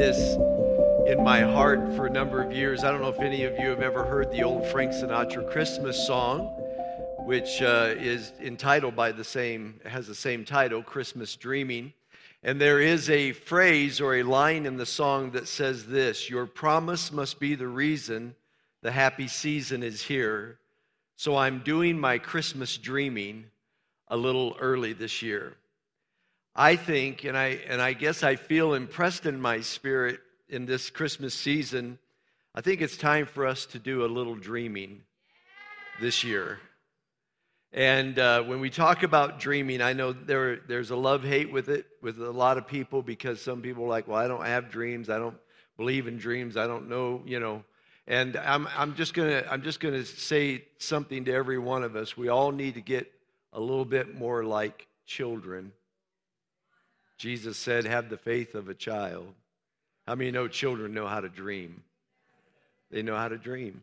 this in my heart for a number of years. I don't know if any of you have ever heard the old Frank Sinatra Christmas song, which uh, is entitled by the same, has the same title, Christmas Dreaming. And there is a phrase or a line in the song that says this Your promise must be the reason the happy season is here. So I'm doing my Christmas dreaming a little early this year. I think, and I, and I guess I feel impressed in my spirit in this Christmas season, I think it's time for us to do a little dreaming this year. And uh, when we talk about dreaming, I know there, there's a love hate with it with a lot of people because some people are like, well, I don't have dreams. I don't believe in dreams. I don't know, you know. And I'm, I'm just to I'm just gonna say something to every one of us. We all need to get a little bit more like children. Jesus said, have the faith of a child. How many know children know how to dream? They know how to dream.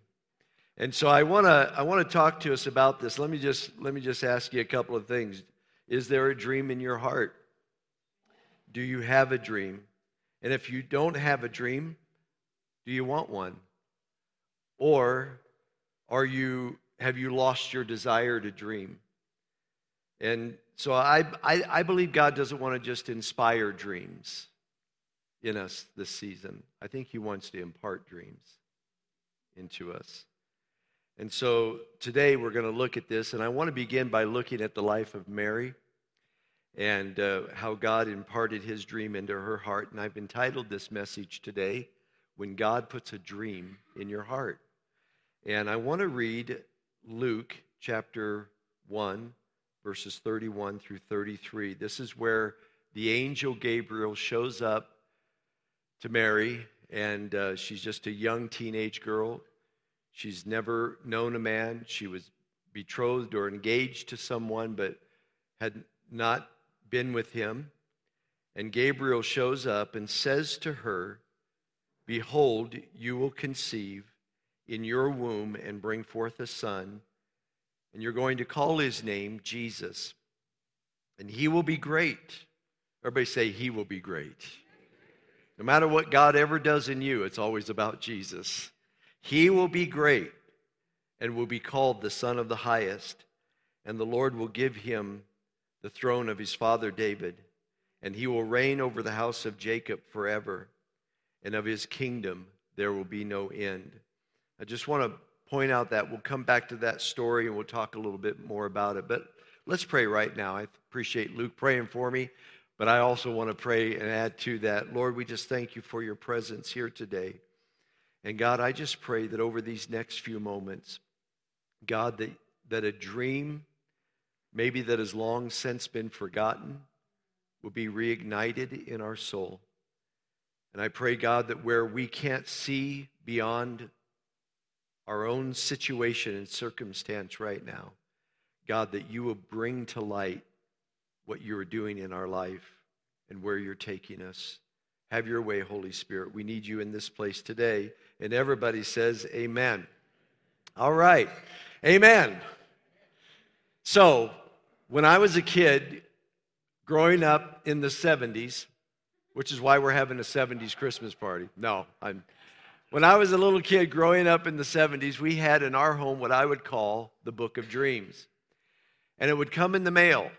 And so I want to I want to talk to us about this. Let me just let me just ask you a couple of things. Is there a dream in your heart? Do you have a dream? And if you don't have a dream, do you want one? Or are you have you lost your desire to dream? And so I, I, I believe God doesn't want to just inspire dreams in us this season. I think He wants to impart dreams into us. And so today we're going to look at this, and I want to begin by looking at the life of Mary and uh, how God imparted his dream into her heart. And I've entitled this message today, When God Puts a Dream in Your Heart. And I want to read Luke chapter 1, verses 31 through 33. This is where the angel Gabriel shows up to Mary, and uh, she's just a young teenage girl. She's never known a man. She was betrothed or engaged to someone, but had not been with him. And Gabriel shows up and says to her, Behold, you will conceive in your womb and bring forth a son and you're going to call his name Jesus. And he will be great. Everybody say, He will be great. No matter what God ever does in you, it's always about Jesus. He will be great and will be called the Son of the Highest. And the Lord will give him the throne of his father David. And he will reign over the house of Jacob forever. And of his kingdom there will be no end. I just want to point out that. We'll come back to that story and we'll talk a little bit more about it. But let's pray right now. I appreciate Luke praying for me, but I also want to pray and add to that. Lord, we just thank you for your presence here today. And God, I just pray that over these next few moments, God, that, that a dream, maybe that has long since been forgotten, will be reignited in our soul. And I pray, God, that where we can't see beyond our own situation and circumstance right now. God, that you will bring to light what you are doing in our life and where you're taking us. Have your way, Holy Spirit. We need you in this place today. And everybody says, Amen. All right. Amen. So, when I was a kid, growing up in the 70s, which is why we're having a 70s Christmas party. No, I'm when I was a little kid growing up in the 70s, we had in our home what I would call the Book of Dreams. And it would come in the mail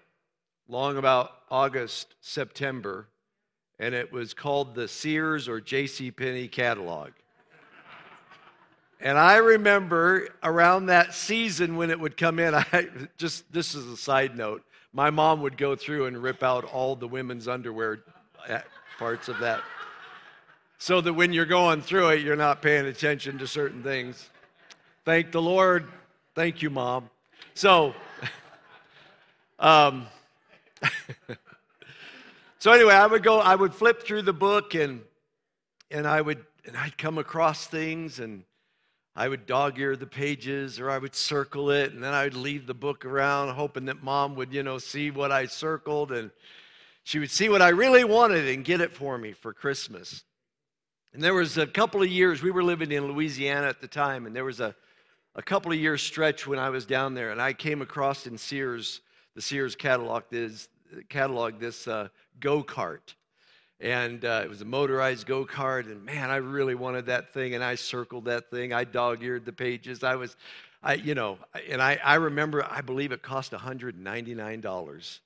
long about August, September, and it was called the Sears or J.C. Penney catalog. And I remember around that season when it would come in, I just this is a side note. My mom would go through and rip out all the women's underwear parts of that so that when you're going through it, you're not paying attention to certain things. Thank the Lord. Thank you, Mom. So, um, so anyway, I would go, I would flip through the book and and I would and I'd come across things and I would dog ear the pages or I would circle it and then I would leave the book around hoping that mom would, you know, see what I circled and she would see what I really wanted and get it for me for Christmas. And there was a couple of years, we were living in Louisiana at the time, and there was a, a couple of years stretch when I was down there, and I came across in Sears, the Sears catalog, this, catalog, this uh, go kart. and uh, it was a motorized go kart. And man, I really wanted that thing, and I circled that thing. I dog eared the pages. I was, I, you know, and I, I remember, I believe it cost $199.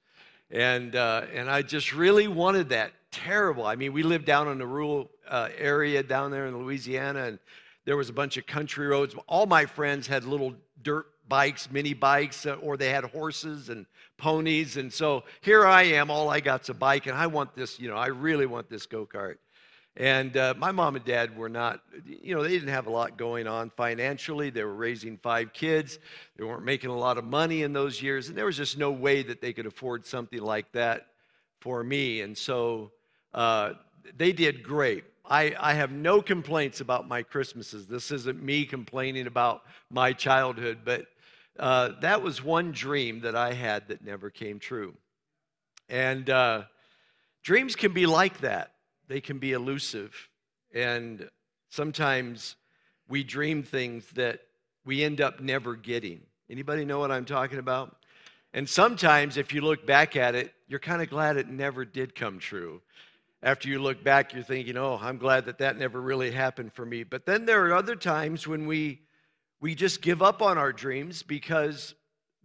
And, uh, and I just really wanted that terrible. I mean, we lived down in a rural uh, area down there in Louisiana, and there was a bunch of country roads. All my friends had little dirt bikes, mini bikes, uh, or they had horses and ponies. And so here I am, all I got's a bike, and I want this, you know, I really want this go kart. And uh, my mom and dad were not, you know, they didn't have a lot going on financially. They were raising five kids. They weren't making a lot of money in those years. And there was just no way that they could afford something like that for me. And so uh, they did great. I, I have no complaints about my Christmases. This isn't me complaining about my childhood, but uh, that was one dream that I had that never came true. And uh, dreams can be like that, they can be elusive. And sometimes we dream things that we end up never getting. Anybody know what I'm talking about? And sometimes, if you look back at it, you're kind of glad it never did come true. After you look back, you're thinking, oh, I'm glad that that never really happened for me. But then there are other times when we we just give up on our dreams because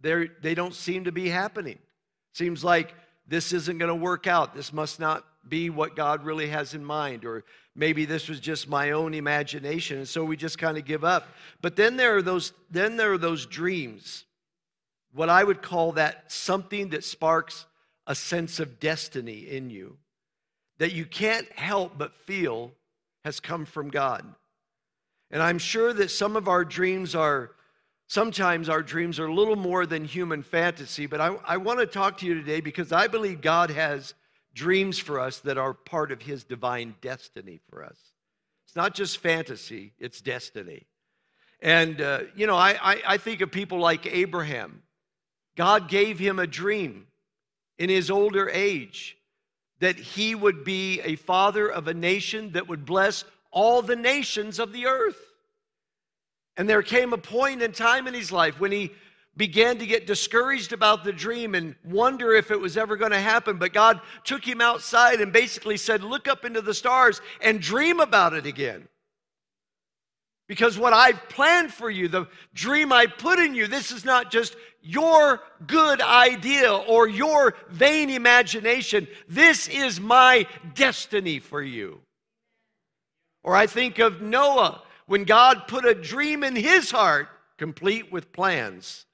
they're, they don't seem to be happening. Seems like this isn't going to work out. This must not be what God really has in mind, or maybe this was just my own imagination, and so we just kind of give up. But then there are those, then there are those dreams, what I would call that something that sparks a sense of destiny in you that you can't help but feel has come from God. And I'm sure that some of our dreams are, sometimes our dreams are a little more than human fantasy, but I, I want to talk to you today because I believe God has dreams for us that are part of His divine destiny for us. It's not just fantasy, it's destiny. And, uh, you know, I, I, I think of people like Abraham. God gave him a dream in his older age that he would be a father of a nation that would bless all the nations of the earth. And there came a point in time in his life when he began to get discouraged about the dream and wonder if it was ever going to happen. But God took him outside and basically said, Look up into the stars and dream about it again. Because what I've planned for you, the dream I put in you, this is not just your good idea or your vain imagination. This is my destiny for you. Or I think of Noah when God put a dream in his heart, complete with plans,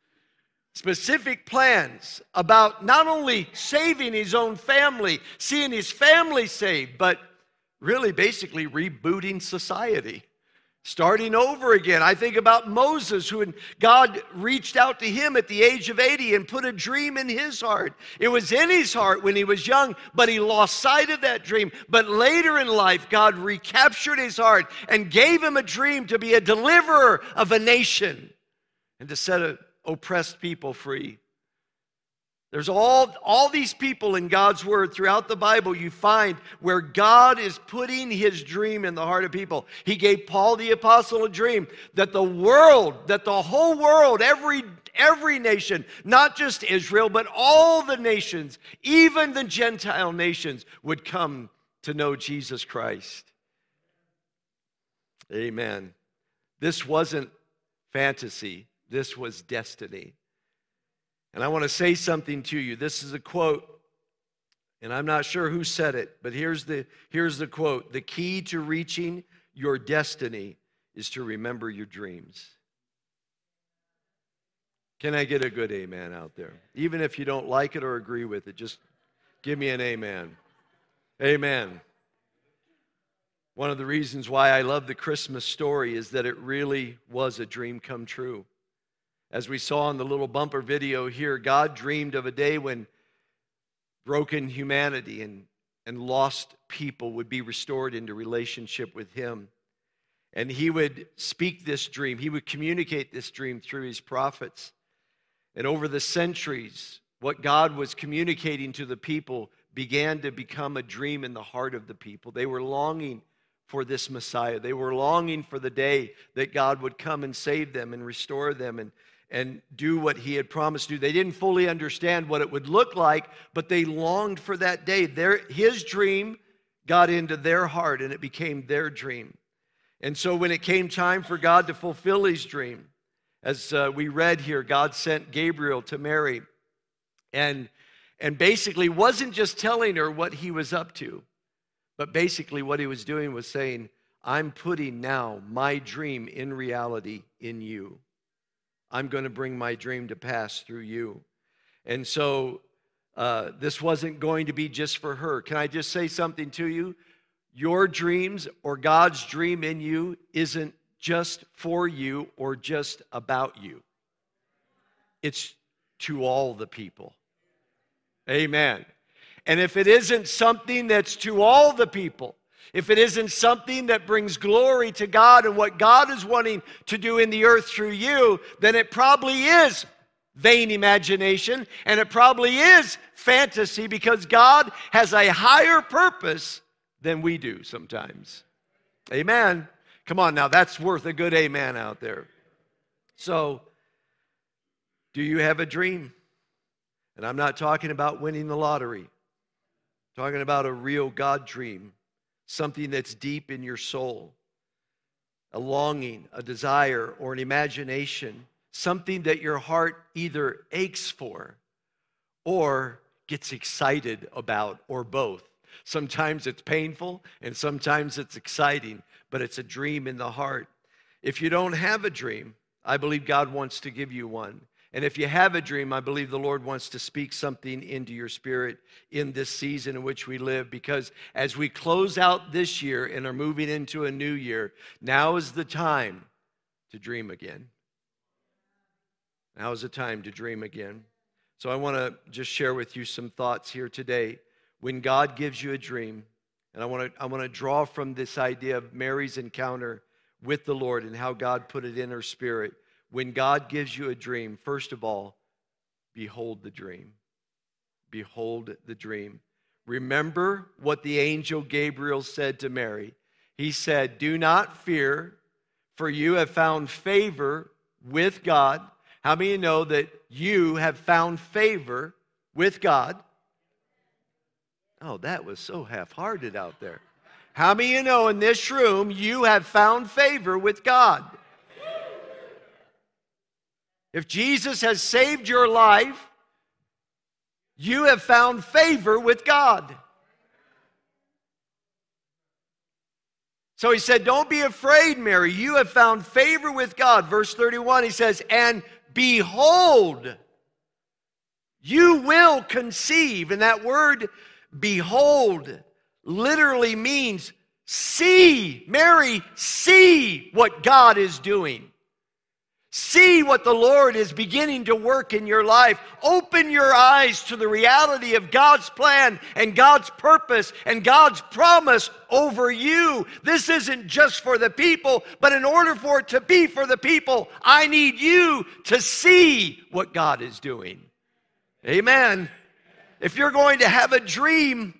specific plans about not only saving his own family, seeing his family saved, but really basically rebooting society starting over again. I think about Moses, who God reached out to him at the age of 80 and put a dream in his heart. It was in his heart when he was young, but he lost sight of that dream. But later in life, God recaptured his heart and gave him a dream to be a deliverer of a nation and to set an oppressed people free. There's all, all these people in God's word throughout the Bible you find where God is putting his dream in the heart of people. He gave Paul the apostle a dream that the world, that the whole world, every every nation, not just Israel, but all the nations, even the Gentile nations, would come to know Jesus Christ. Amen. This wasn't fantasy, this was destiny. And I want to say something to you. This is a quote, and I'm not sure who said it, but here's the, here's the quote The key to reaching your destiny is to remember your dreams. Can I get a good amen out there? Even if you don't like it or agree with it, just give me an amen. Amen. One of the reasons why I love the Christmas story is that it really was a dream come true. As we saw in the little bumper video here, God dreamed of a day when broken humanity and, and lost people would be restored into relationship with Him. And He would speak this dream, He would communicate this dream through His prophets. And over the centuries, what God was communicating to the people began to become a dream in the heart of the people. They were longing for this Messiah. They were longing for the day that God would come and save them and restore them and and do what he had promised to do. They didn't fully understand what it would look like, but they longed for that day. Their, his dream, got into their heart and it became their dream. And so when it came time for God to fulfill his dream, as uh, we read here, God sent Gabriel to Mary and, and basically wasn't just telling her what he was up to, but basically what he was doing was saying, I'm putting now my dream in reality in you. I'm going to bring my dream to pass through you. And so uh, this wasn't going to be just for her. Can I just say something to you? Your dreams or God's dream in you isn't just for you or just about you, it's to all the people. Amen. And if it isn't something that's to all the people, if it isn't something that brings glory to God and what God is wanting to do in the earth through you, then it probably is vain imagination and it probably is fantasy because God has a higher purpose than we do sometimes. Amen. Come on now, that's worth a good amen out there. So, do you have a dream? And I'm not talking about winning the lottery. I'm talking about a real God dream something that's deep in your soul, a longing, a desire, or an imagination, something that your heart either aches for or gets excited about, or both. Sometimes it's painful and sometimes it's exciting, but it's a dream in the heart. If you don't have a dream, I believe God wants to give you one. And if you have a dream, I believe the Lord wants to speak something into your spirit in this season in which we live. Because as we close out this year and are moving into a new year, now is the time to dream again. Now is the time to dream again. So I want to just share with you some thoughts here today. When God gives you a dream, and I want to I want to draw from this idea of Mary's encounter with the Lord and how God put it in her spirit when God gives you a dream, first of all, behold the dream. Behold the dream. Remember what the angel Gabriel said to Mary. He said, Do not fear, for you have found favor with God. How many know that you have found favor with God? Oh, that was so half hearted out there. How many you know in this room you have found favor with God? If Jesus has saved your life, you have found favor with God. So he said, Don't be afraid, Mary. You have found favor with God. Verse 31, he says, And behold, you will conceive. And that word, behold, literally means see. Mary, see what God is doing. See what the Lord is beginning to work in your life. Open your eyes to the reality of God's plan and God's purpose and God's promise over you. This isn't just for the people, but in order for it to be for the people, I need you to see what God is doing. Amen. If you're going to have a dream,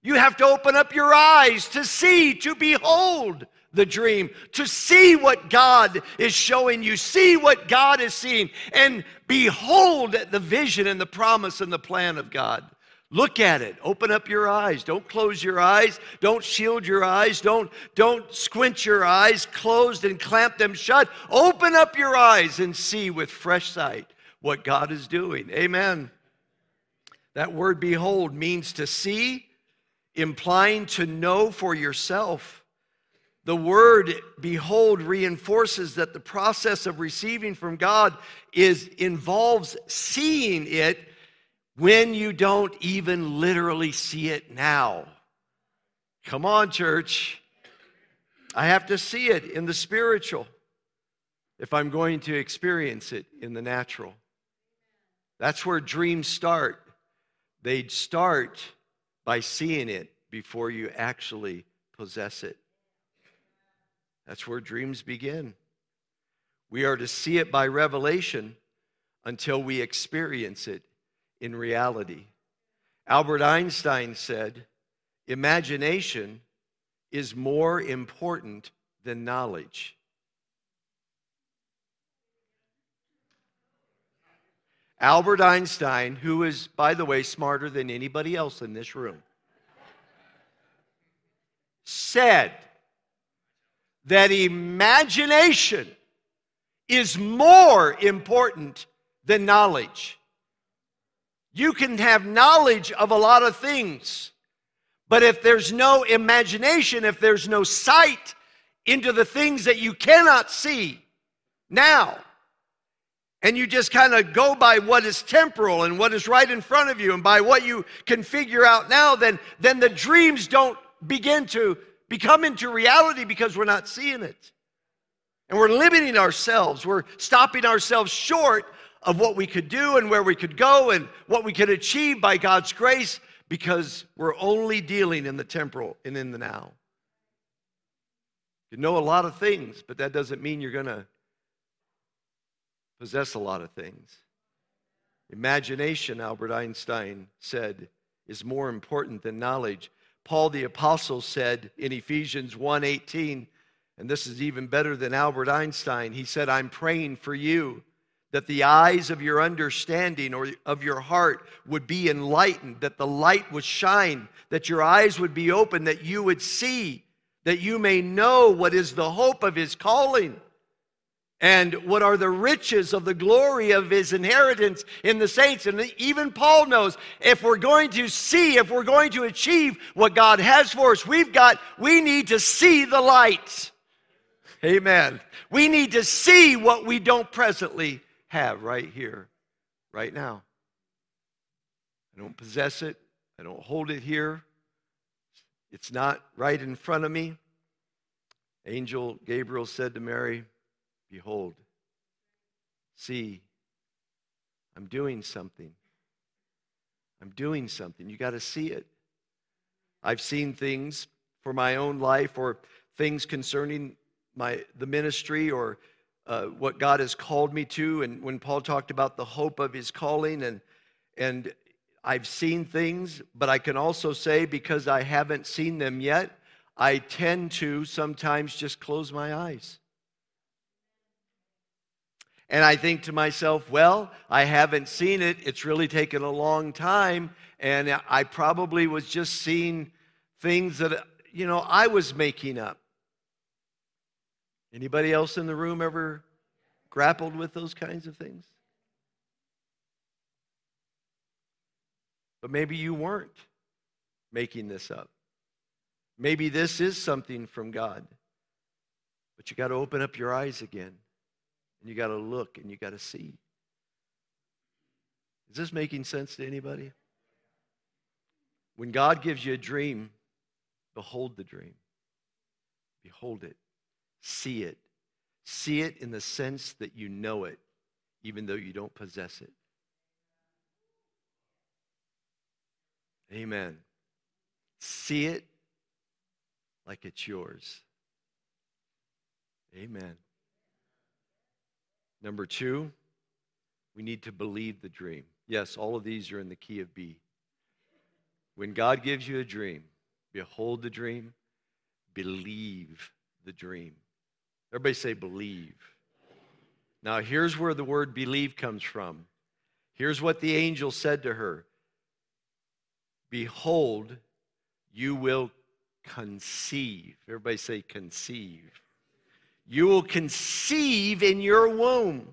you have to open up your eyes to see, to behold the dream, to see what God is showing you, see what God is seeing, and behold the vision and the promise and the plan of God. Look at it. Open up your eyes. Don't close your eyes. Don't shield your eyes. Don't, don't squint your eyes closed and clamp them shut. Open up your eyes and see with fresh sight what God is doing. Amen. That word behold means to see, implying to know for yourself. The word behold reinforces that the process of receiving from God is involves seeing it when you don't even literally see it now. Come on, church. I have to see it in the spiritual if I'm going to experience it in the natural. That's where dreams start. They start by seeing it before you actually possess it. That's where dreams begin. We are to see it by revelation until we experience it in reality. Albert Einstein said, Imagination is more important than knowledge. Albert Einstein, who is, by the way, smarter than anybody else in this room, said that imagination is more important than knowledge. You can have knowledge of a lot of things, but if there's no imagination, if there's no sight into the things that you cannot see now, and you just kind of go by what is temporal and what is right in front of you and by what you can figure out now, then, then the dreams don't begin to become into reality because we're not seeing it. And we're limiting ourselves. We're stopping ourselves short of what we could do and where we could go and what we could achieve by God's grace because we're only dealing in the temporal and in the now. You know a lot of things, but that doesn't mean you're going to possess a lot of things. Imagination, Albert Einstein said, is more important than knowledge. Paul the apostle said in Ephesians 1:18, and this is even better than Albert Einstein. He said, "I'm praying for you that the eyes of your understanding or of your heart would be enlightened, that the light would shine, that your eyes would be open, that you would see, that you may know what is the hope of his calling." And what are the riches of the glory of his inheritance in the saints. And even Paul knows if we're going to see, if we're going to achieve what God has for us, we've got, we need to see the light. Amen. We need to see what we don't presently have right here, right now. I don't possess it, I don't hold it here. It's not right in front of me. Angel Gabriel said to Mary, Behold, see, I'm doing something. I'm doing something. You got to see it. I've seen things for my own life or things concerning my the ministry or uh, what God has called me to. And when Paul talked about the hope of his calling, and and I've seen things, but I can also say because I haven't seen them yet, I tend to sometimes just close my eyes. And I think to myself, well, I haven't seen it. It's really taken a long time. And I probably was just seeing things that, you know, I was making up. Anybody else in the room ever grappled with those kinds of things? But maybe you weren't making this up. Maybe this is something from God. But you got to open up your eyes again. And you got to look and you got to see. Is this making sense to anybody? When God gives you a dream, behold the dream. Behold it. See it. See it in the sense that you know it, even though you don't possess it. Amen. See it like it's yours. Amen. Number two, we need to believe the dream. Yes, all of these are in the key of B. When God gives you a dream, behold the dream, believe the dream. Everybody say, believe. Now, here's where the word believe comes from. Here's what the angel said to her Behold, you will conceive. Everybody say, conceive. You will conceive in your womb.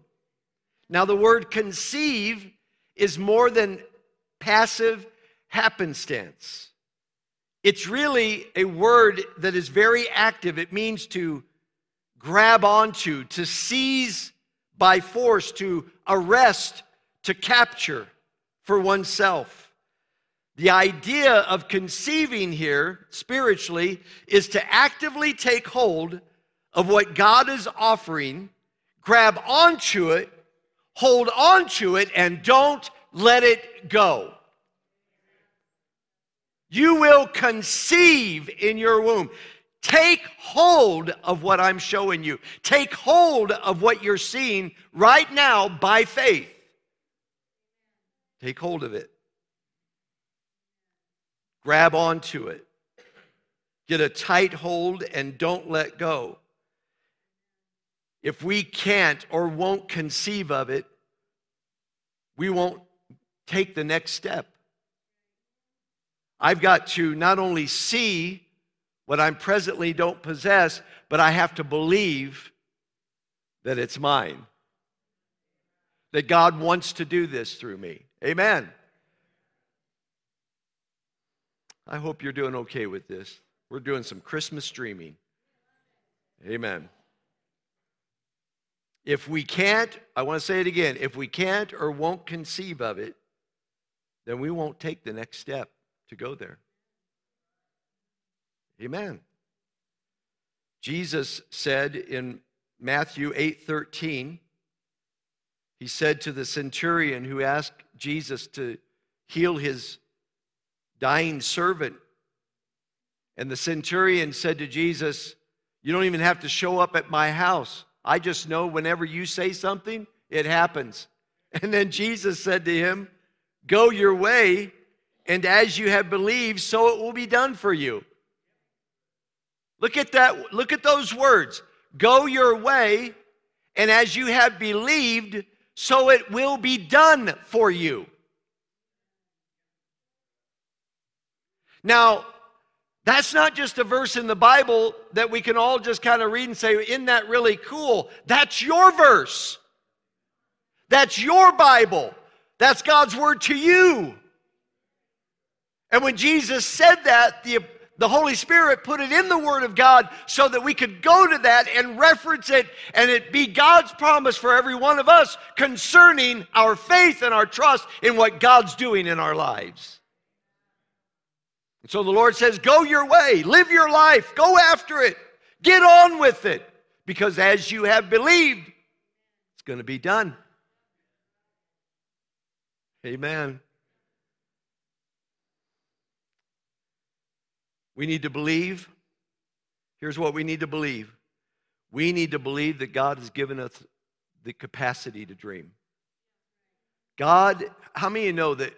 Now, the word conceive is more than passive happenstance. It's really a word that is very active. It means to grab onto, to seize by force, to arrest, to capture for oneself. The idea of conceiving here, spiritually, is to actively take hold of what God is offering, grab onto it, hold onto it, and don't let it go. You will conceive in your womb. Take hold of what I'm showing you. Take hold of what you're seeing right now by faith. Take hold of it. Grab onto it. Get a tight hold and don't let go. If we can't or won't conceive of it, we won't take the next step. I've got to not only see what I presently don't possess, but I have to believe that it's mine. That God wants to do this through me. Amen. I hope you're doing okay with this. We're doing some Christmas streaming. Amen. If we can't, I want to say it again, if we can't or won't conceive of it, then we won't take the next step to go there. Amen. Jesus said in Matthew 8:13, he said to the centurion who asked Jesus to heal his dying servant. And the centurion said to Jesus, You don't even have to show up at my house. I just know whenever you say something, it happens. And then Jesus said to him, Go your way, and as you have believed, so it will be done for you. Look at that, look at those words. Go your way, and as you have believed, so it will be done for you. Now, that's not just a verse in the Bible that we can all just kind of read and say, Isn't that really cool? That's your verse. That's your Bible. That's God's word to you. And when Jesus said that, the, the Holy Spirit put it in the Word of God so that we could go to that and reference it and it be God's promise for every one of us concerning our faith and our trust in what God's doing in our lives. And so the Lord says, Go your way, live your life, go after it, get on with it, because as you have believed, it's going to be done. Amen. We need to believe. Here's what we need to believe we need to believe that God has given us the capacity to dream. God, how many of you know that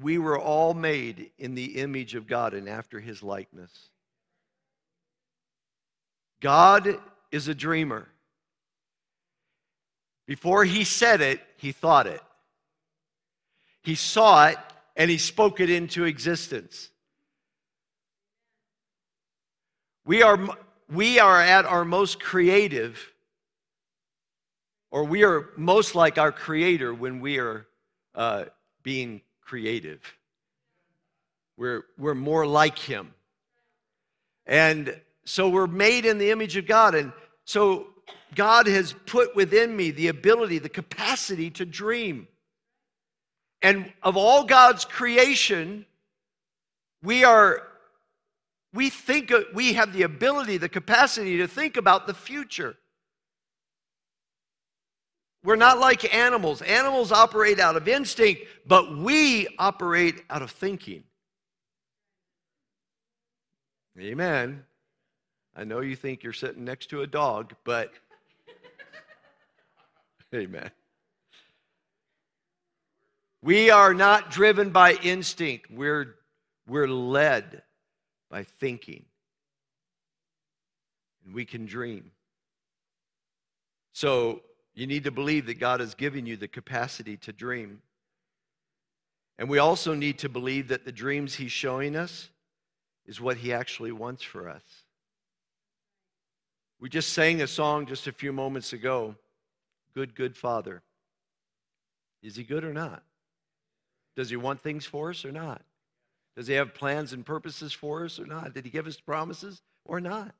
we were all made in the image of God and after his likeness. God is a dreamer. Before he said it, he thought it. He saw it and he spoke it into existence. We are, we are at our most creative, or we are most like our Creator when we are uh, being creative. We're, we're more like Him. And so we're made in the image of God. And so God has put within me the ability, the capacity to dream. And of all God's creation, we are we think we have the ability, the capacity to think about the future. We're not like animals. Animals operate out of instinct, but we operate out of thinking. Amen. I know you think you're sitting next to a dog, but amen. We are not driven by instinct. We're, we're led by thinking. And we can dream. So you need to believe that God has given you the capacity to dream. And we also need to believe that the dreams He's showing us is what He actually wants for us. We just sang a song just a few moments ago Good, Good Father. Is He good or not? Does He want things for us or not? Does He have plans and purposes for us or not? Did He give us promises or not?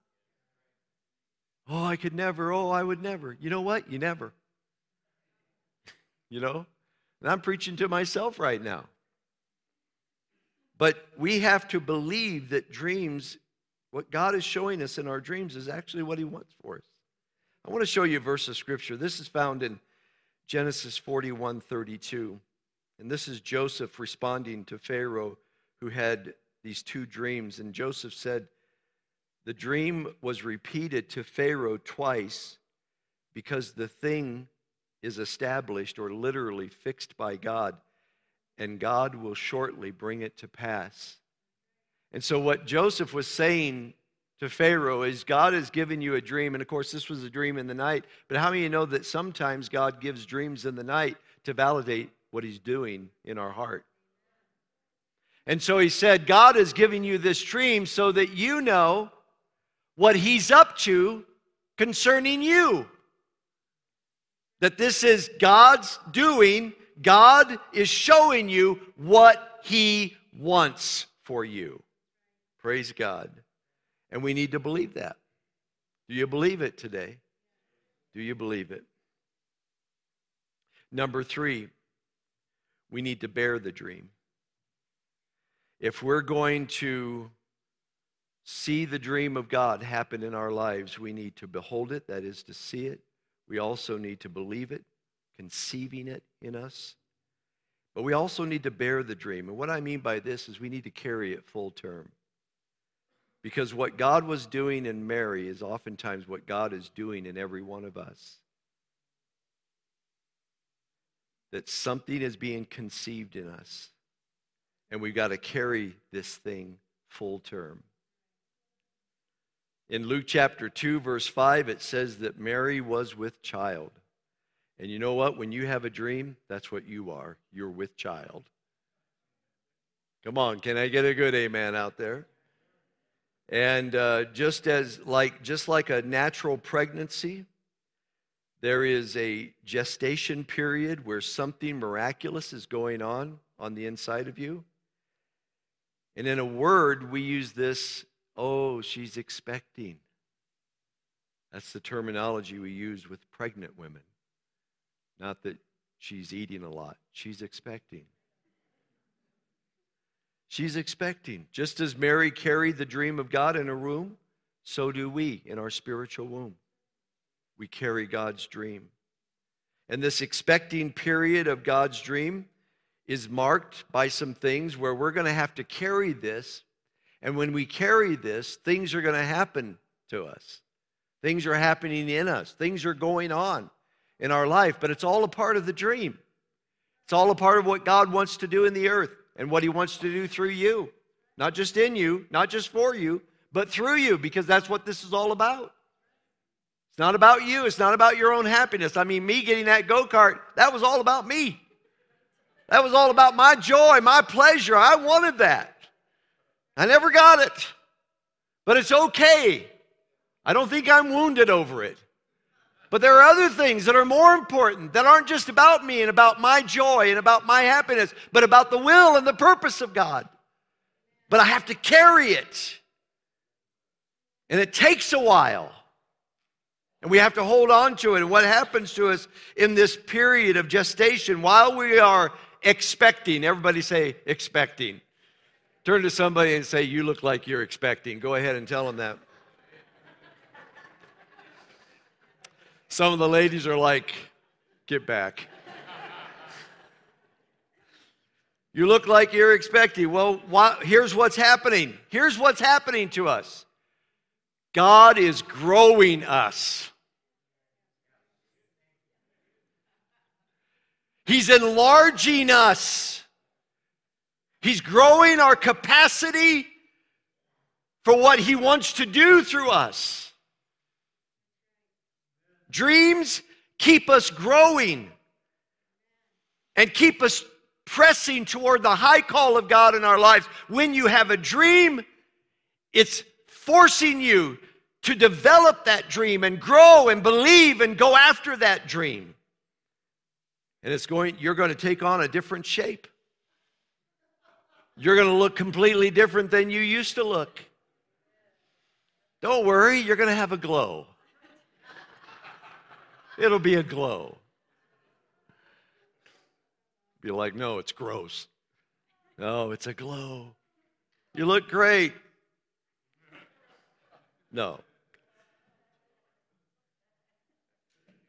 Oh, I could never. Oh, I would never. You know what? You never. you know? And I'm preaching to myself right now. But we have to believe that dreams, what God is showing us in our dreams, is actually what He wants for us. I want to show you a verse of Scripture. This is found in Genesis 41 32. And this is Joseph responding to Pharaoh, who had these two dreams. And Joseph said, the dream was repeated to Pharaoh twice because the thing is established or literally fixed by God, and God will shortly bring it to pass. And so, what Joseph was saying to Pharaoh is God has given you a dream. And of course, this was a dream in the night. But how many you know that sometimes God gives dreams in the night to validate what he's doing in our heart? And so he said, God is giving you this dream so that you know what He's up to concerning you. That this is God's doing, God is showing you what He wants for you. Praise God. And we need to believe that. Do you believe it today? Do you believe it? Number three, we need to bear the dream. If we're going to see the dream of God happen in our lives, we need to behold it, that is, to see it. We also need to believe it, conceiving it in us. But we also need to bear the dream. And what I mean by this is we need to carry it full term. Because what God was doing in Mary is oftentimes what God is doing in every one of us. That something is being conceived in us, and we've got to carry this thing full term. In Luke chapter 2, verse 5, it says that Mary was with child. And you know what? When you have a dream, that's what you are. You're with child. Come on, can I get a good amen out there? And uh, just as like just like a natural pregnancy, there is a gestation period where something miraculous is going on on the inside of you. And in a word, we use this oh, she's expecting. That's the terminology we use with pregnant women. Not that she's eating a lot, she's expecting. She's expecting. Just as Mary carried the dream of God in her womb, so do we in our spiritual womb. We carry God's dream. And this expecting period of God's dream is marked by some things where we're going to have to carry this. And when we carry this, things are going to happen to us. Things are happening in us, things are going on in our life, but it's all a part of the dream. It's all a part of what God wants to do in the earth and what He wants to do through you. Not just in you, not just for you, but through you, because that's what this is all about. It's not about you, it's not about your own happiness. I mean, me getting that go kart, that was all about me. That was all about my joy, my pleasure. I wanted that. I never got it. But it's okay. I don't think I'm wounded over it. But there are other things that are more important that aren't just about me and about my joy and about my happiness, but about the will and the purpose of God. But I have to carry it. And it takes a while. And we have to hold on to it. And what happens to us in this period of gestation while we are expecting, everybody say expecting. Turn to somebody and say, You look like you're expecting. Go ahead and tell them that. Some of the ladies are like, get back. you look like you're expecting. Well, here's what's happening. Here's what's happening to us God is growing us. He's enlarging us. He's growing our capacity for what He wants to do through us. Dreams keep us growing and keep us pressing toward the high call of God in our lives. When you have a dream, it's forcing you to develop that dream and grow and believe and go after that dream. And it's going you're going to take on a different shape. You're going to look completely different than you used to look. Don't worry, you're going to have a glow. It'll be a glow. Be like, no, it's gross. No, it's a glow. You look great. No.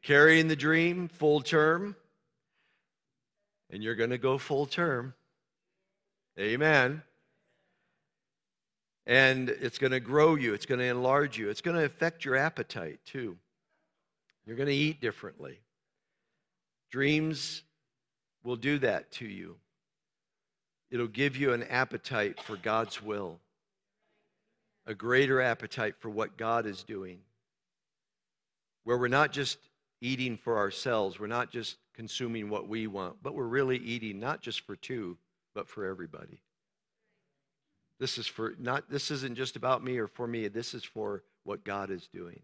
Carrying the dream full term, and you're going to go full term. Amen. And it's going to grow you, it's going to enlarge you, it's going to affect your appetite too. You're going to eat differently. Dreams will do that to you. It'll give you an appetite for God's will, a greater appetite for what God is doing, where we're not just eating for ourselves, we're not just consuming what we want, but we're really eating not just for two, but for everybody. This is for not this isn't just about me or for me. This is for what God is doing.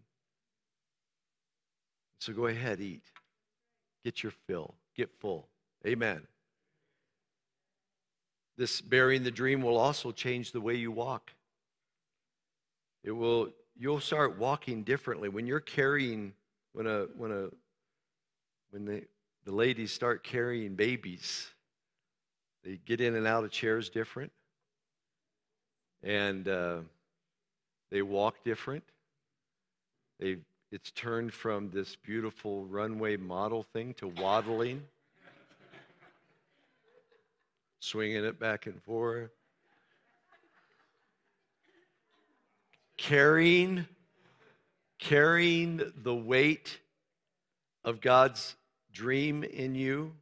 So go ahead, eat. Get your fill. Get full. Amen. This bearing the dream will also change the way you walk. It will you'll start walking differently when you're carrying when a when a when the the ladies start carrying babies they get in and out of chairs different. And uh, they walk different. They it's turned from this beautiful runway model thing to waddling. Swinging it back and forth. Carrying carrying the weight of God's dream in you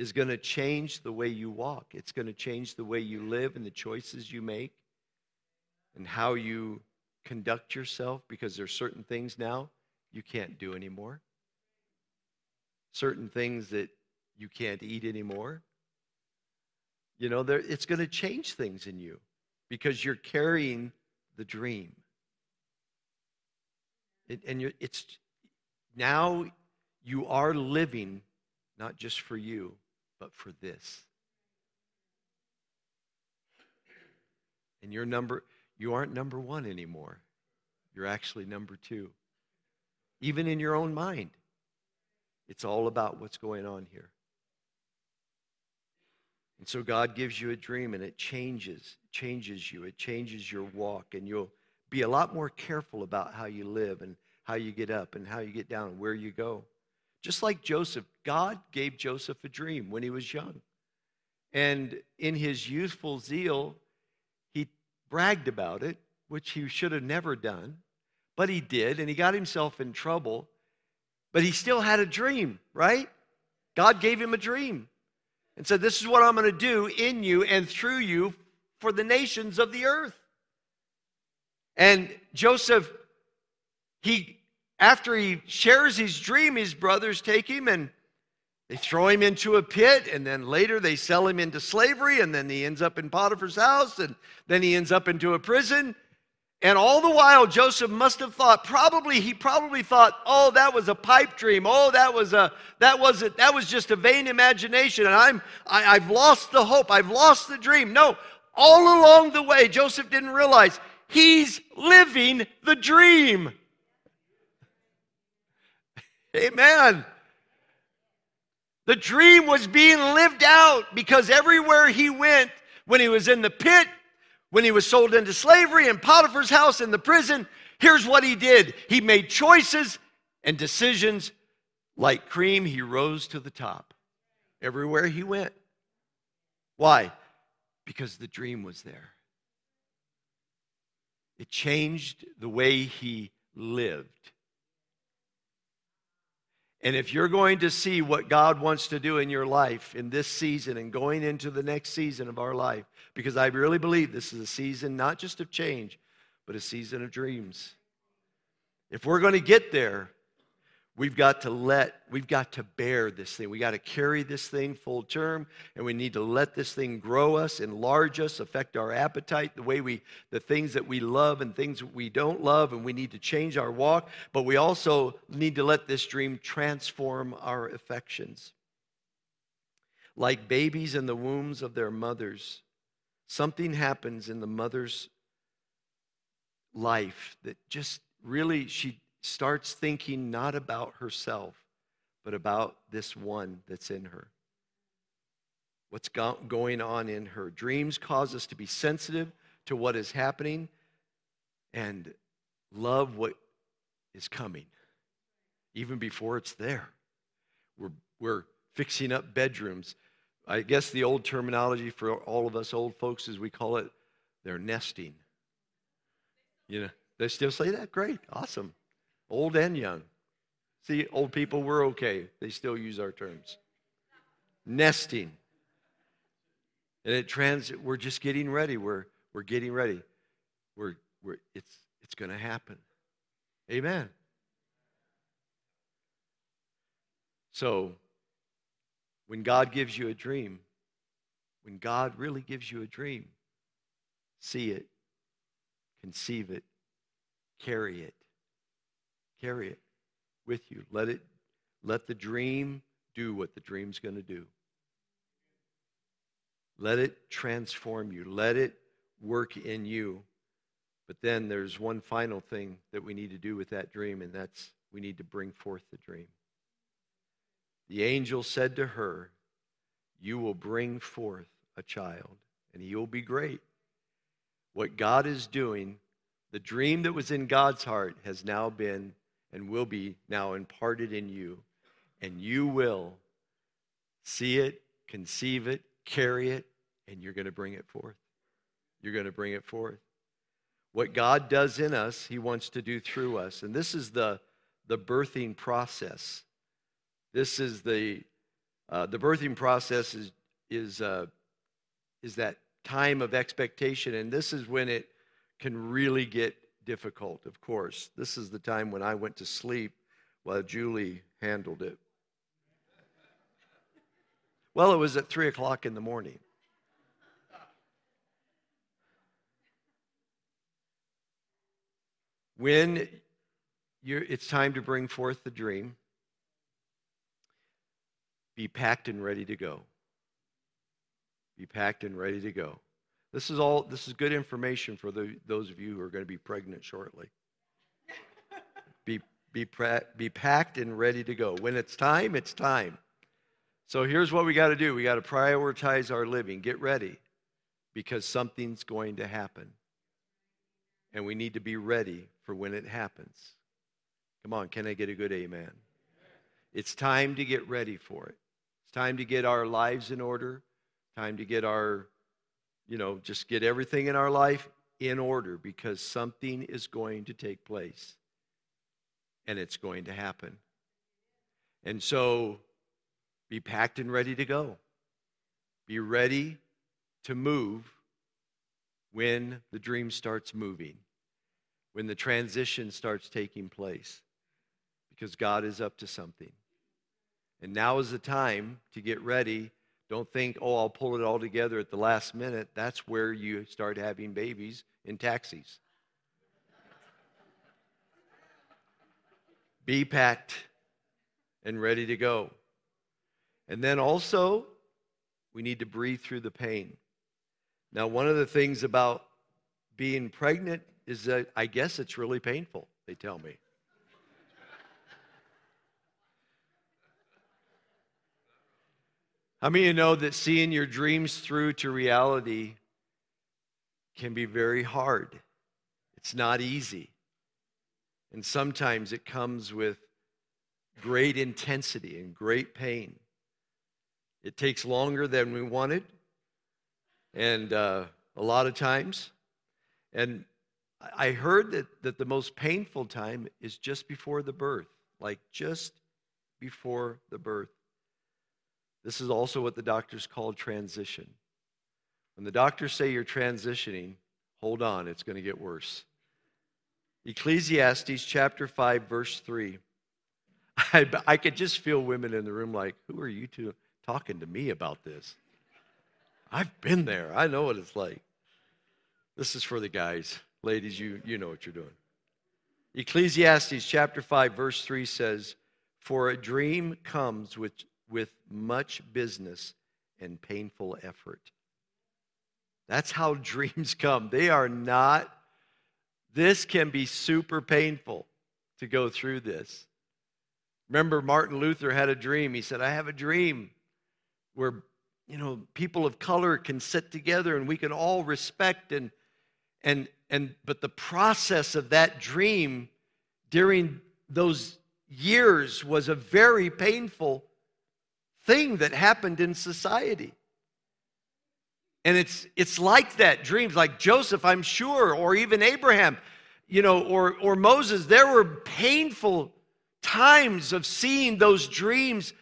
is going to change the way you walk. It's going to change the way you live and the choices you make and how you conduct yourself because there's certain things now you can't do anymore. Certain things that you can't eat anymore. You know, there, it's going to change things in you because you're carrying the dream. It, and it's now you are living not just for you, but for this. And you're number you aren't number 1 anymore. You're actually number 2. Even in your own mind. It's all about what's going on here. And so God gives you a dream and it changes, changes you. It changes your walk and you'll be a lot more careful about how you live and how you get up and how you get down and where you go. Just like Joseph, God gave Joseph a dream when he was young. And in his youthful zeal, he bragged about it, which he should have never done, but he did, and he got himself in trouble. But he still had a dream, right? God gave him a dream and said, This is what I'm going to do in you and through you for the nations of the earth. And Joseph, he after he shares his dream, his brothers take him and they throw him into a pit, and then later they sell him into slavery, and then he ends up in Potiphar's house, and then he ends up into a prison. And all the while, Joseph must have thought, probably, he probably thought, oh, that was a pipe dream. Oh, that was a, that was it, that was just a vain imagination. And I'm, I, I've lost the hope. I've lost the dream. No, all along the way, Joseph didn't realize he's living the dream. Amen. The dream was being lived out because everywhere he went, when he was in the pit, when he was sold into slavery in Potiphar's house in the prison, here's what he did he made choices and decisions like cream, he rose to the top everywhere he went. Why? Because the dream was there. It changed the way he lived. And if you're going to see what God wants to do in your life in this season and going into the next season of our life, because I really believe this is a season not just of change, but a season of dreams. If we're going to get there, We've got to let, we've got to bear this thing. We got to carry this thing full term, and we need to let this thing grow us, enlarge us, affect our appetite, the way we, the things that we love and things we don't love, and we need to change our walk. But we also need to let this dream transform our affections. Like babies in the wombs of their mothers, something happens in the mother's life that just really, she starts thinking not about herself, but about this one that's in her. What's go- going on in her. Dreams cause us to be sensitive to what is happening and love what is coming, even before it's there. We're, we're fixing up bedrooms. I guess the old terminology for all of us old folks is we call it they're nesting. You know, they still say that? Great, awesome old and young. See, old people, we're okay. They still use our terms. Nesting. And it trans we're just getting ready. We're we're getting ready. We're we're it's it's gonna happen. Amen. So when God gives you a dream, when God really gives you a dream, see it, conceive it, carry it. Carry it with you. Let it let the dream do what the dream's going to do. Let it transform you. Let it work in you. But then there's one final thing that we need to do with that dream, and that's we need to bring forth the dream. The angel said to her, You will bring forth a child, and he will be great. What God is doing, the dream that was in God's heart, has now been and will be now imparted in you. And you will see it, conceive it, carry it, and you're going to bring it forth. You're going to bring it forth. What God does in us, He wants to do through us. And this is the, the birthing process. This is the, uh, the birthing process is, is, uh, is that time of expectation. And this is when it can really get difficult, of course. This is the time when I went to sleep while Julie handled it. Well, it was at 3 o'clock in the morning. When it's time to bring forth the dream, be packed and ready to go. Be packed and ready to go. This is all this is good information for the, those of you who are going to be pregnant shortly. be be be packed and ready to go. When it's time, it's time. So here's what we got to do. We got to prioritize our living. Get ready because something's going to happen. And we need to be ready for when it happens. Come on, can I get a good amen? It's time to get ready for it. It's time to get our lives in order, time to get our, you know, just get everything in our life in order because something is going to take place and it's going to happen. And so be packed and ready to go. Be ready to move when the dream starts moving, when the transition starts taking place, because God is up to something. And now is the time to get ready. Don't think, oh, I'll pull it all together at the last minute. That's where you start having babies in taxis. Be packed and ready to go. And then also, we need to breathe through the pain. Now, one of the things about being pregnant is that I guess it's really painful, they tell me. How many of you know that seeing your dreams through to reality can be very hard? It's not easy. And sometimes it comes with great intensity and great pain. It takes longer than we wanted, and uh, a lot of times. And I heard that, that the most painful time is just before the birth, like just before the birth. This is also what the doctors call transition. When the doctors say you're transitioning, hold on, it's going to get worse. Ecclesiastes chapter 5, verse 3. I, I could just feel women in the room like, who are you two talking to me about this? I've been there. I know what it's like. This is for the guys. Ladies, you, you know what you're doing. Ecclesiastes chapter 5, verse 3 says, For a dream comes with with much business and painful effort. That's how dreams come. They are not, this can be super painful to go through this. Remember, Martin Luther had a dream. He said, I have a dream where, you know, people of color can sit together and we can all respect and, and, and, but the process of that dream during those years was a very painful thing that happened in society. And it's, it's like that dreams, like Joseph, I'm sure, or even Abraham, you know, or, or Moses. There were painful times of seeing those dreams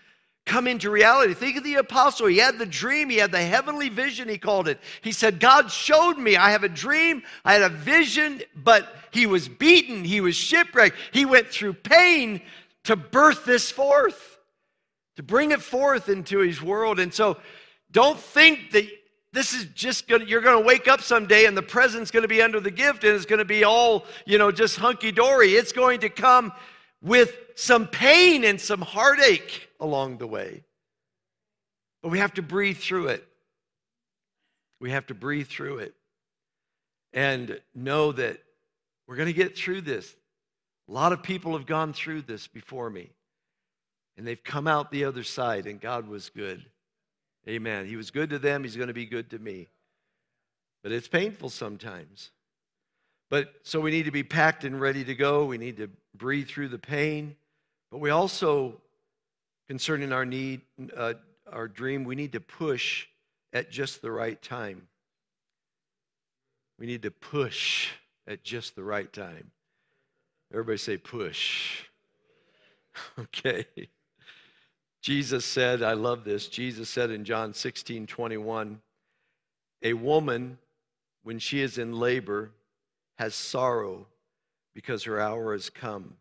come into reality. Think of the apostle. He had the dream, he had the heavenly vision, he called it. He said, God showed me, I have a dream, I had a vision, but he was beaten, he was shipwrecked, he went through pain to birth this forth to bring it forth into his world. And so don't think that this is just to, you're going to wake up someday and the present's going to be under the gift and it's going to be all, you know, just hunky dory. It's going to come with some pain and some heartache along the way. But we have to breathe through it. We have to breathe through it and know that we're going to get through this. A lot of people have gone through this before me, and they've come out the other side, and God was good. Amen. He was good to them, He's going to be good to me. But it's painful sometimes. But so we need to be packed and ready to go. We need to breathe through the pain. But we also, concerning our need, uh, our dream, we need to push at just the right time. We need to push at just the right time. Everybody say push. Okay. Jesus said, I love this. Jesus said in John 16 21, a woman, when she is in labor, has sorrow because her hour has come.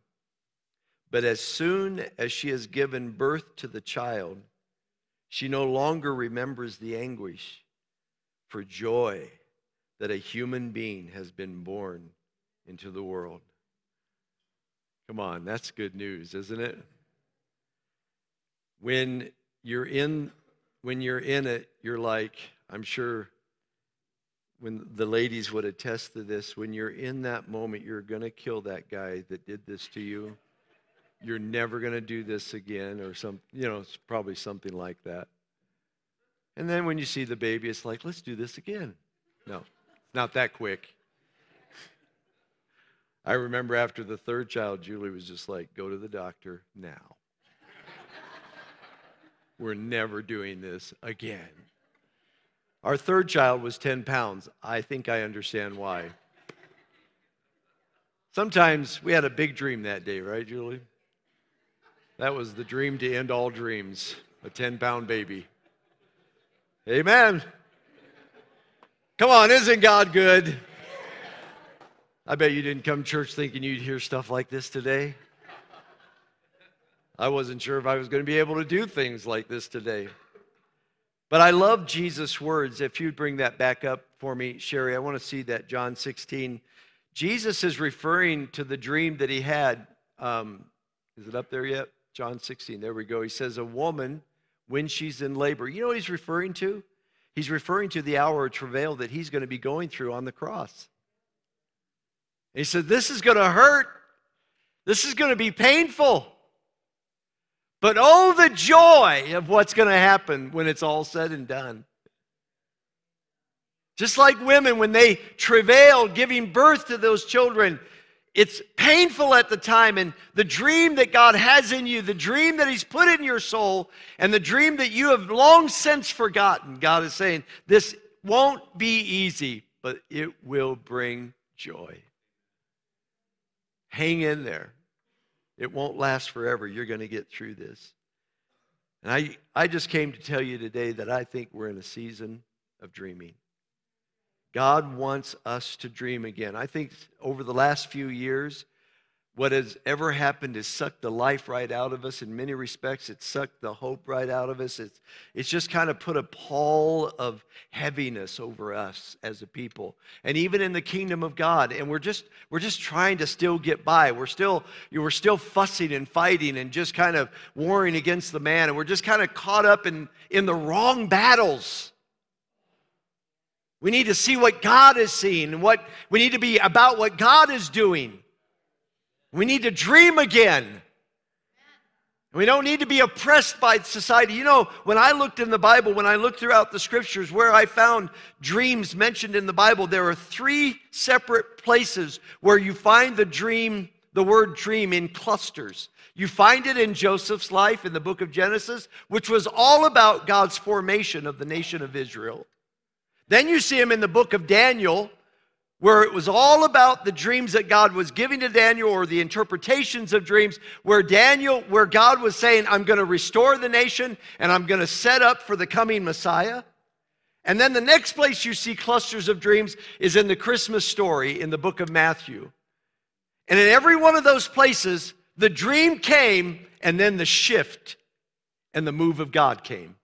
But as soon as she has given birth to the child, she no longer remembers the anguish for joy that a human being has been born into the world. Come on, that's good news, isn't it? When you're in when you're in it, you're like, I'm sure when the ladies would attest to this, when you're in that moment, you're going to kill that guy that did this to you. You're never going to do this again, or some, you know, it's probably something like that. And then when you see the baby, it's like, let's do this again. No, not that quick. I remember after the third child, Julie was just like, go to the doctor now. We're never doing this again. Our third child was 10 pounds. I think I understand why. Sometimes we had a big dream that day, right, Julie? That was the dream to end all dreams a 10 pound baby. Amen. Come on, isn't God good? I bet you didn't come to church thinking you'd hear stuff like this today. I wasn't sure if I was going to be able to do things like this today. But I love Jesus' words. If you'd bring that back up for me, Sherry, I want to see that, John 16. Jesus is referring to the dream that he had. Um, is it up there yet? John 16. There we go. He says, A woman, when she's in labor. You know what he's referring to? He's referring to the hour of travail that he's going to be going through on the cross. he said, This is going to hurt. This is going to be painful. But oh, the joy of what's going to happen when it's all said and done. Just like women, when they travail giving birth to those children, it's painful at the time. And the dream that God has in you, the dream that He's put in your soul, and the dream that you have long since forgotten, God is saying, this won't be easy, but it will bring joy. Hang in there. It won't last forever. You're going to get through this. And I, I just came to tell you today that I think we're in a season of dreaming. God wants us to dream again. I think over the last few years, what has ever happened has sucked the life right out of us in many respects. It's sucked the hope right out of us. It's, it's just kind of put a pall of heaviness over us as a people. And even in the kingdom of God. And we're just, we're just trying to still get by. We're still, you we're still fussing and fighting and just kind of warring against the man. And we're just kind of caught up in, in the wrong battles. We need to see what God is seeing and what we need to be about what God is doing. We need to dream again. We don't need to be oppressed by society. You know, when I looked in the Bible, when I looked throughout the scriptures where I found dreams mentioned in the Bible, there are three separate places where you find the dream, the word dream in clusters. You find it in Joseph's life in the book of Genesis, which was all about God's formation of the nation of Israel. Then you see him in the book of Daniel, where it was all about the dreams that God was giving to Daniel or the interpretations of dreams, where Daniel, where God was saying, I'm going to restore the nation and I'm going to set up for the coming Messiah. And then the next place you see clusters of dreams is in the Christmas story in the book of Matthew. And in every one of those places, the dream came and then the shift and the move of God came.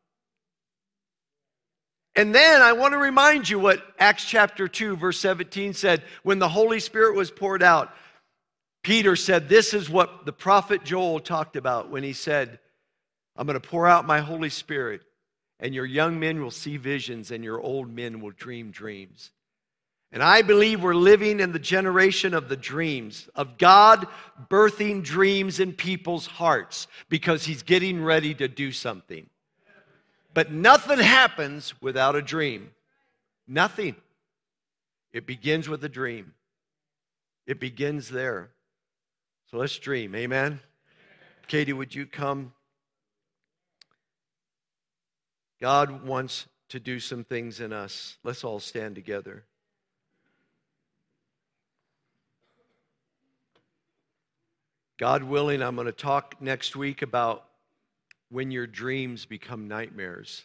And then I want to remind you what Acts chapter 2, verse 17 said when the Holy Spirit was poured out. Peter said, This is what the prophet Joel talked about when he said, I'm going to pour out my Holy Spirit, and your young men will see visions, and your old men will dream dreams. And I believe we're living in the generation of the dreams, of God birthing dreams in people's hearts because He's getting ready to do something. But nothing happens without a dream. Nothing. It begins with a dream, it begins there. So let's dream. Amen. Katie, would you come? God wants to do some things in us. Let's all stand together. God willing, I'm going to talk next week about when your dreams become nightmares.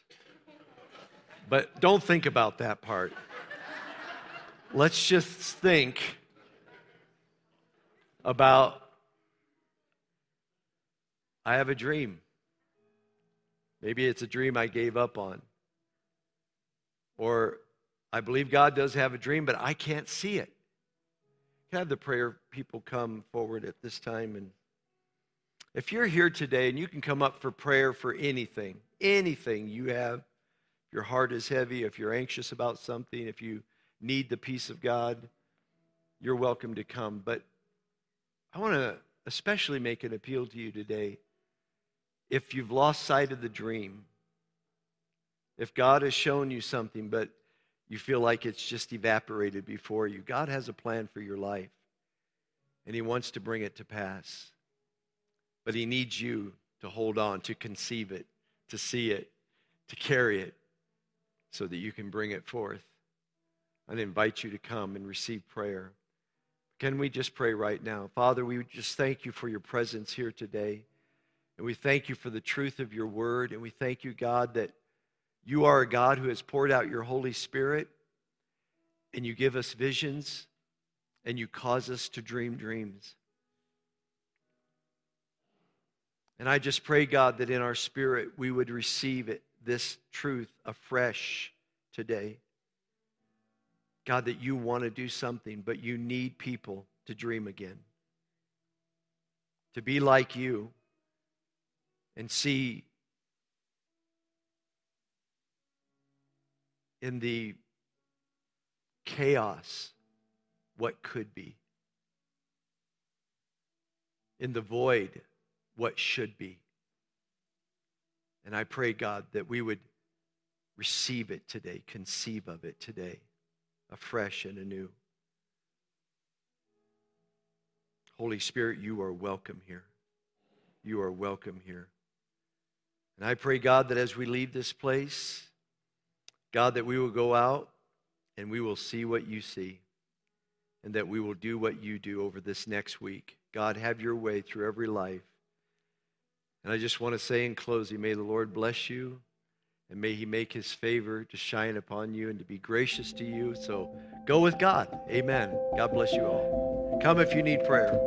But don't think about that part. Let's just think about I have a dream. Maybe it's a dream I gave up on. Or I believe God does have a dream, but I can't see it. Can I have the prayer people come forward at this time and if you're here today and you can come up for prayer for anything, anything you have, if your heart is heavy, if you're anxious about something, if you need the peace of God, you're welcome to come. But I want to especially make an appeal to you today. If you've lost sight of the dream, if God has shown you something, but you feel like it's just evaporated before you, God has a plan for your life, and He wants to bring it to pass. But He needs you to hold on, to conceive it, to see it, to carry it, so that you can bring it forth. I invite you to come and receive prayer. Can we just pray right now? Father, we just thank you for your presence here today. And we thank you for the truth of your word. And we thank you, God, that you are a God who has poured out your Holy Spirit and you give us visions and you cause us to dream dreams. And I just pray, God, that in our spirit we would receive it, this truth afresh today. God, that you want to do something, but you need people to dream again, to be like you and see in the chaos what could be, in the void what should be. And I pray, God, that we would receive it today, conceive of it today, afresh and anew. Holy Spirit, you are welcome here. You are welcome here. And I pray, God, that as we leave this place, God, that we will go out and we will see what you see, and that we will do what you do over this next week. God, have your way through every life. And I just want to say in closing, may the Lord bless you and may he make his favor to shine upon you and to be gracious to you. So go with God. Amen. God bless you all. Come if you need prayer.